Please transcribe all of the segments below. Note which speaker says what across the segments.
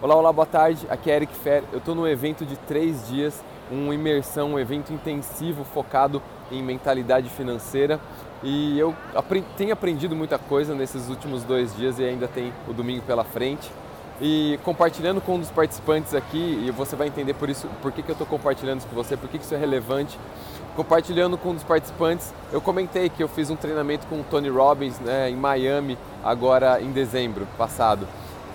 Speaker 1: Olá, olá, boa tarde. Aqui é Eric Fer. Eu estou num evento de três dias, uma imersão, um evento intensivo focado em mentalidade financeira. E eu tenho aprendido muita coisa nesses últimos dois dias e ainda tem o domingo pela frente. E compartilhando com um dos participantes aqui, e você vai entender por isso, por que, que eu estou compartilhando isso com você, por que, que isso é relevante. Compartilhando com um dos participantes, eu comentei que eu fiz um treinamento com o Tony Robbins né, em Miami, agora em dezembro passado.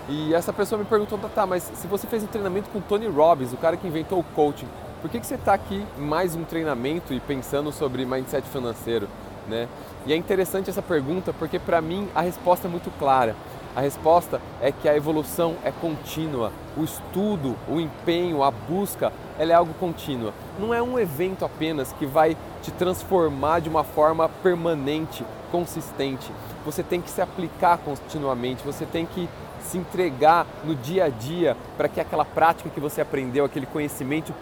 Speaker 1: E essa pessoa me perguntou, tá, mas se você fez um treinamento com Tony Robbins, o cara que inventou o coaching, por que, que você está aqui em mais um treinamento e pensando sobre mindset financeiro? Né? E é interessante essa pergunta porque para mim a resposta é muito clara. A resposta é que a evolução é contínua. O estudo, o empenho, a busca, ela é algo contínua. Não é um evento apenas que vai te transformar de uma forma permanente, consistente. Você tem que se aplicar continuamente, você tem que se entregar no dia a dia para que aquela prática que você aprendeu, aquele conhecimento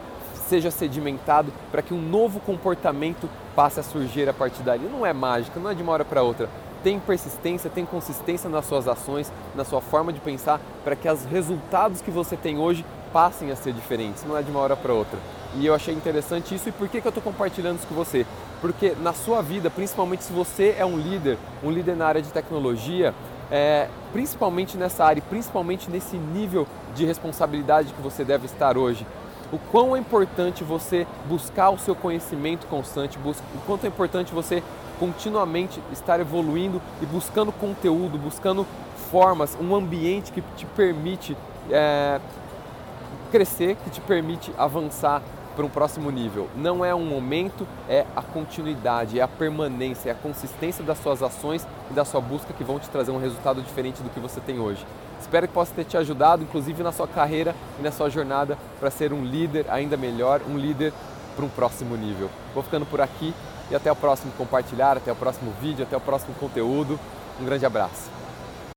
Speaker 1: seja sedimentado, para que um novo comportamento passe a surgir a partir dali. Não é mágica, não é de uma hora para outra. Tem persistência, tem consistência nas suas ações, na sua forma de pensar, para que os resultados que você tem hoje passem a ser diferentes, não é de uma hora para outra. E eu achei interessante isso e por que, que eu estou compartilhando isso com você? Porque na sua vida, principalmente se você é um líder, um líder na área de tecnologia, é, principalmente nessa área, principalmente nesse nível de responsabilidade que você deve estar hoje. O quão é importante você buscar o seu conhecimento constante, o quanto é importante você continuamente estar evoluindo e buscando conteúdo, buscando formas, um ambiente que te permite é, crescer, que te permite avançar para um próximo nível. Não é um momento, é a continuidade, é a permanência, é a consistência das suas ações e da sua busca que vão te trazer um resultado diferente do que você tem hoje. Espero que possa ter te ajudado, inclusive na sua carreira e na sua jornada para ser um líder ainda melhor, um líder para um próximo nível. Vou ficando por aqui e até o próximo compartilhar, até o próximo vídeo, até o próximo conteúdo. Um grande abraço.